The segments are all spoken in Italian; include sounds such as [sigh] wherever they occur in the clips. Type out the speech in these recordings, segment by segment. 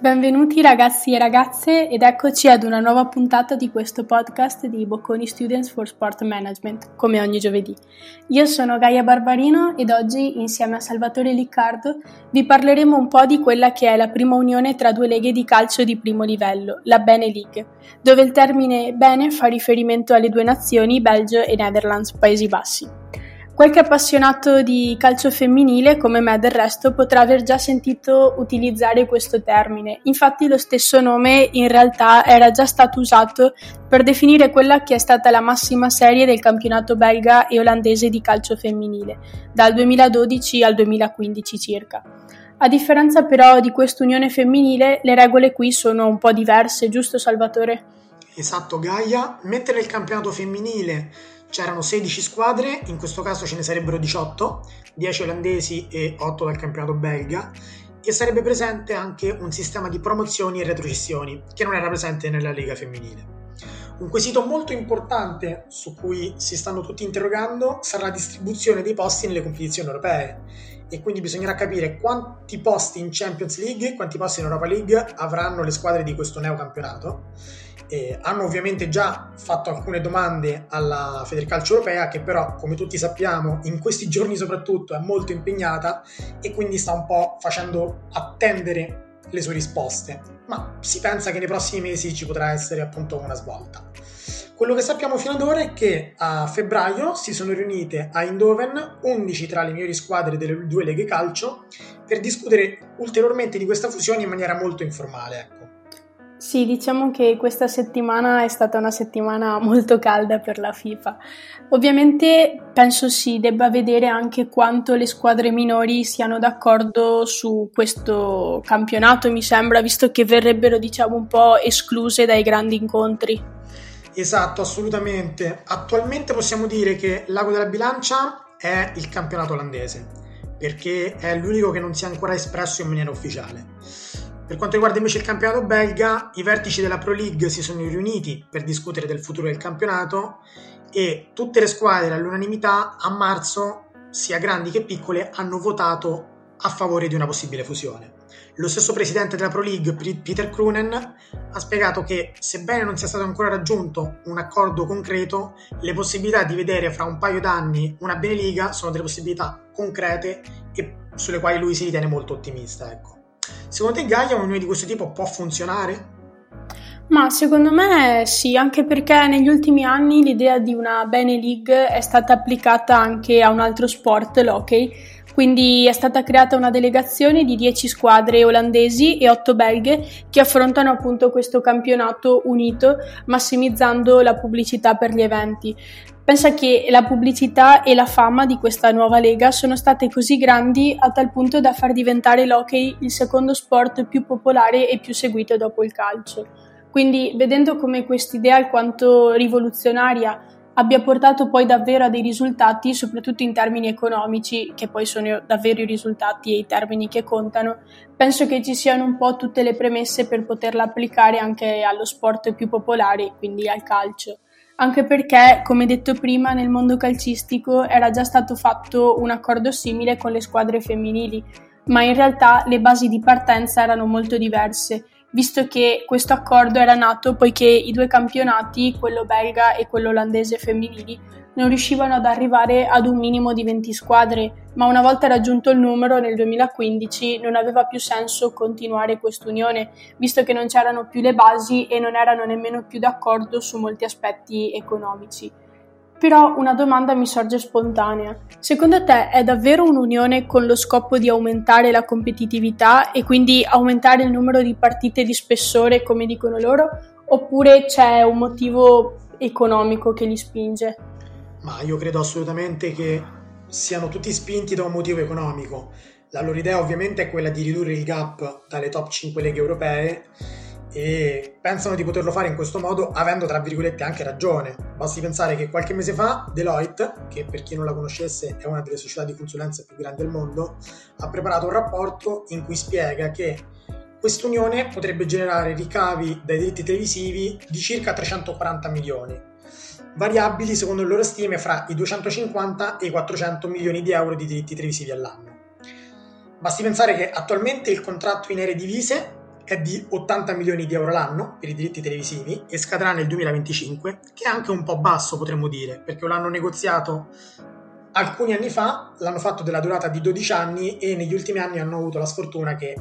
Benvenuti ragazzi e ragazze ed eccoci ad una nuova puntata di questo podcast di Bocconi Students for Sport Management, come ogni giovedì. Io sono Gaia Barbarino ed oggi, insieme a Salvatore Liccardo, vi parleremo un po' di quella che è la prima unione tra due leghe di calcio di primo livello, la Bene League, dove il termine Bene fa riferimento alle due nazioni, Belgio e Netherlands, Paesi Bassi. Qualche appassionato di calcio femminile, come me del resto, potrà aver già sentito utilizzare questo termine. Infatti lo stesso nome in realtà era già stato usato per definire quella che è stata la massima serie del campionato belga e olandese di calcio femminile, dal 2012 al 2015 circa. A differenza però di quest'unione femminile, le regole qui sono un po' diverse, giusto Salvatore? Esatto Gaia, mentre nel campionato femminile c'erano 16 squadre, in questo caso ce ne sarebbero 18, 10 olandesi e 8 dal campionato belga, e sarebbe presente anche un sistema di promozioni e retrocessioni che non era presente nella Lega femminile. Un quesito molto importante su cui si stanno tutti interrogando sarà la distribuzione dei posti nelle competizioni europee e quindi bisognerà capire quanti posti in Champions League, quanti posti in Europa League avranno le squadre di questo neocampionato eh, hanno ovviamente già fatto alcune domande alla Federcalcio Europea che però come tutti sappiamo in questi giorni soprattutto è molto impegnata e quindi sta un po' facendo attendere le sue risposte ma si pensa che nei prossimi mesi ci potrà essere appunto una svolta quello che sappiamo fino ad ora è che a febbraio si sono riunite a Eindhoven 11 tra le migliori squadre delle due leghe calcio per discutere ulteriormente di questa fusione in maniera molto informale. Sì, diciamo che questa settimana è stata una settimana [laughs] molto calda per la FIFA. Ovviamente penso si debba vedere anche quanto le squadre minori siano d'accordo su questo campionato, mi sembra, visto che verrebbero diciamo un po' escluse dai grandi incontri. Esatto, assolutamente. Attualmente possiamo dire che l'Ago della Bilancia è il campionato olandese, perché è l'unico che non si è ancora espresso in maniera ufficiale. Per quanto riguarda invece il campionato belga, i vertici della Pro League si sono riuniti per discutere del futuro del campionato e tutte le squadre all'unanimità a marzo, sia grandi che piccole, hanno votato a favore di una possibile fusione. Lo stesso presidente della Pro League, Peter Krunen, ha spiegato che sebbene non sia stato ancora raggiunto un accordo concreto, le possibilità di vedere fra un paio d'anni una Beneliga sono delle possibilità concrete e sulle quali lui si ritiene molto ottimista. Ecco. Secondo te Gaia un'unione di questo tipo può funzionare? Ma secondo me sì, anche perché negli ultimi anni l'idea di una Bene League è stata applicata anche a un altro sport, l'hockey, quindi è stata creata una delegazione di 10 squadre olandesi e 8 belghe che affrontano appunto questo campionato unito, massimizzando la pubblicità per gli eventi. Pensa che la pubblicità e la fama di questa nuova lega sono state così grandi a tal punto da far diventare l'hockey il secondo sport più popolare e più seguito dopo il calcio. Quindi, vedendo come quest'idea alquanto rivoluzionaria abbia portato poi davvero a dei risultati, soprattutto in termini economici, che poi sono davvero i risultati e i termini che contano, penso che ci siano un po' tutte le premesse per poterla applicare anche allo sport più popolare, quindi al calcio. Anche perché, come detto prima, nel mondo calcistico era già stato fatto un accordo simile con le squadre femminili, ma in realtà le basi di partenza erano molto diverse, visto che questo accordo era nato poiché i due campionati, quello belga e quello olandese femminili, non riuscivano ad arrivare ad un minimo di 20 squadre, ma una volta raggiunto il numero nel 2015 non aveva più senso continuare quest'unione, visto che non c'erano più le basi e non erano nemmeno più d'accordo su molti aspetti economici. Però una domanda mi sorge spontanea. Secondo te è davvero un'unione con lo scopo di aumentare la competitività e quindi aumentare il numero di partite di spessore, come dicono loro? Oppure c'è un motivo economico che li spinge? Ma io credo assolutamente che siano tutti spinti da un motivo economico. La loro idea ovviamente è quella di ridurre il gap dalle top 5 leghe europee e pensano di poterlo fare in questo modo avendo tra virgolette anche ragione. Basti pensare che qualche mese fa Deloitte, che per chi non la conoscesse è una delle società di consulenza più grandi del mondo, ha preparato un rapporto in cui spiega che quest'unione potrebbe generare ricavi dai diritti televisivi di circa 340 milioni variabili secondo le loro stime fra i 250 e i 400 milioni di euro di diritti televisivi all'anno. Basti pensare che attualmente il contratto in aree divise è di 80 milioni di euro l'anno per i diritti televisivi e scadrà nel 2025, che è anche un po' basso potremmo dire, perché l'hanno negoziato alcuni anni fa, l'hanno fatto della durata di 12 anni e negli ultimi anni hanno avuto la sfortuna che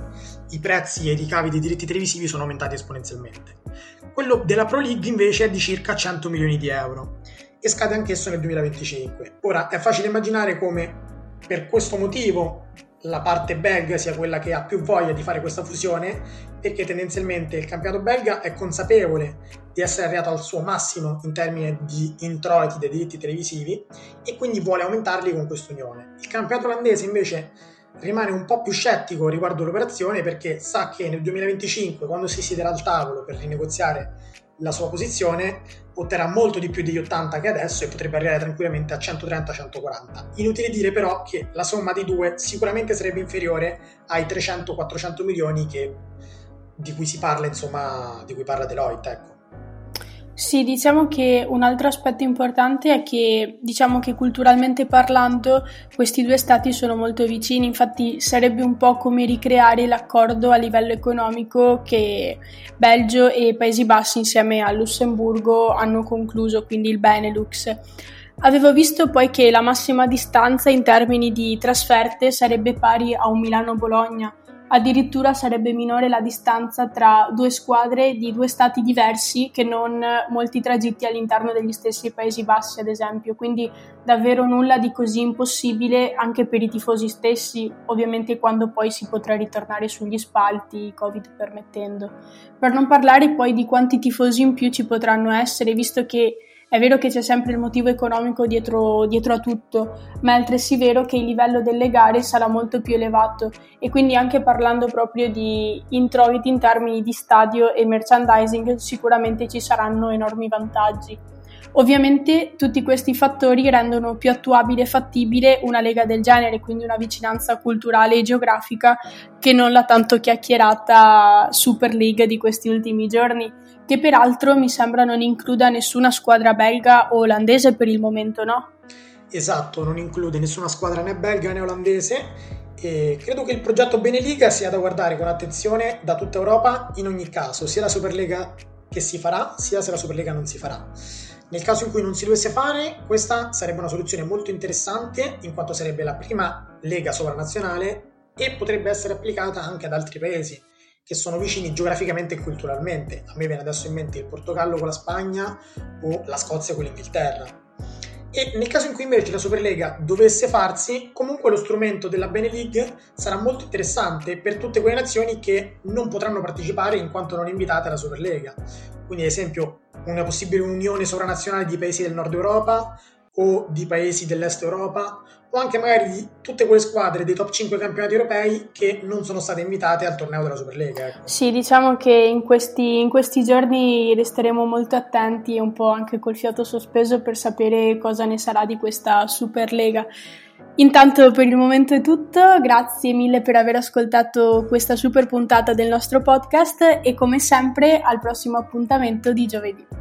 i prezzi e i ricavi dei diritti televisivi sono aumentati esponenzialmente. Quello della Pro League invece è di circa 100 milioni di euro e scade anch'esso nel 2025. Ora è facile immaginare come per questo motivo la parte belga sia quella che ha più voglia di fare questa fusione, perché tendenzialmente il campionato belga è consapevole di essere arrivato al suo massimo in termini di introiti dei diritti televisivi e quindi vuole aumentarli con questa unione. Il campionato olandese invece rimane un po' più scettico riguardo l'operazione perché sa che nel 2025, quando si siederà al tavolo per rinegoziare la sua posizione, otterrà molto di più degli 80 che adesso e potrebbe arrivare tranquillamente a 130-140. Inutile dire però che la somma dei due sicuramente sarebbe inferiore ai 300-400 milioni che, di cui si parla, insomma, di cui parla Deloitte, ecco. Sì, diciamo che un altro aspetto importante è che, diciamo che culturalmente parlando, questi due stati sono molto vicini, infatti sarebbe un po' come ricreare l'accordo a livello economico che Belgio e Paesi Bassi insieme a Lussemburgo hanno concluso, quindi il Benelux. Avevo visto poi che la massima distanza in termini di trasferte sarebbe pari a un Milano-Bologna, Addirittura sarebbe minore la distanza tra due squadre di due stati diversi che non molti tragitti all'interno degli stessi Paesi Bassi, ad esempio. Quindi davvero nulla di così impossibile anche per i tifosi stessi, ovviamente quando poi si potrà ritornare sugli spalti, Covid permettendo. Per non parlare poi di quanti tifosi in più ci potranno essere, visto che è vero che c'è sempre il motivo economico dietro, dietro, a tutto, ma è altresì vero che il livello delle gare sarà molto più elevato e quindi anche parlando proprio di introiti in termini di stadio e merchandising sicuramente ci saranno enormi vantaggi. Ovviamente tutti questi fattori rendono più attuabile e fattibile una lega del genere, quindi una vicinanza culturale e geografica che non la tanto chiacchierata Super League di questi ultimi giorni che peraltro mi sembra non includa nessuna squadra belga o olandese per il momento, no? Esatto, non include nessuna squadra né belga né olandese e credo che il progetto Beneliga sia da guardare con attenzione da tutta Europa in ogni caso, sia la Superlega che si farà, sia se la Superlega non si farà. Nel caso in cui non si dovesse fare, questa sarebbe una soluzione molto interessante in quanto sarebbe la prima lega sovranazionale e potrebbe essere applicata anche ad altri paesi che sono vicini geograficamente e culturalmente. A me viene adesso in mente il Portogallo con la Spagna o la Scozia con l'Inghilterra. E nel caso in cui invece la Superlega dovesse farsi, comunque lo strumento della Bene League sarà molto interessante per tutte quelle nazioni che non potranno partecipare in quanto non invitate alla Superlega. Quindi, ad esempio, una possibile unione sovranazionale di paesi del nord Europa o di paesi dell'est Europa o anche magari di tutte quelle squadre dei top 5 campionati europei che non sono state invitate al torneo della Superlega. Ecco. Sì, diciamo che in questi, in questi giorni resteremo molto attenti e un po' anche col fiato sospeso per sapere cosa ne sarà di questa Superlega. Intanto per il momento è tutto, grazie mille per aver ascoltato questa super puntata del nostro podcast e come sempre al prossimo appuntamento di giovedì.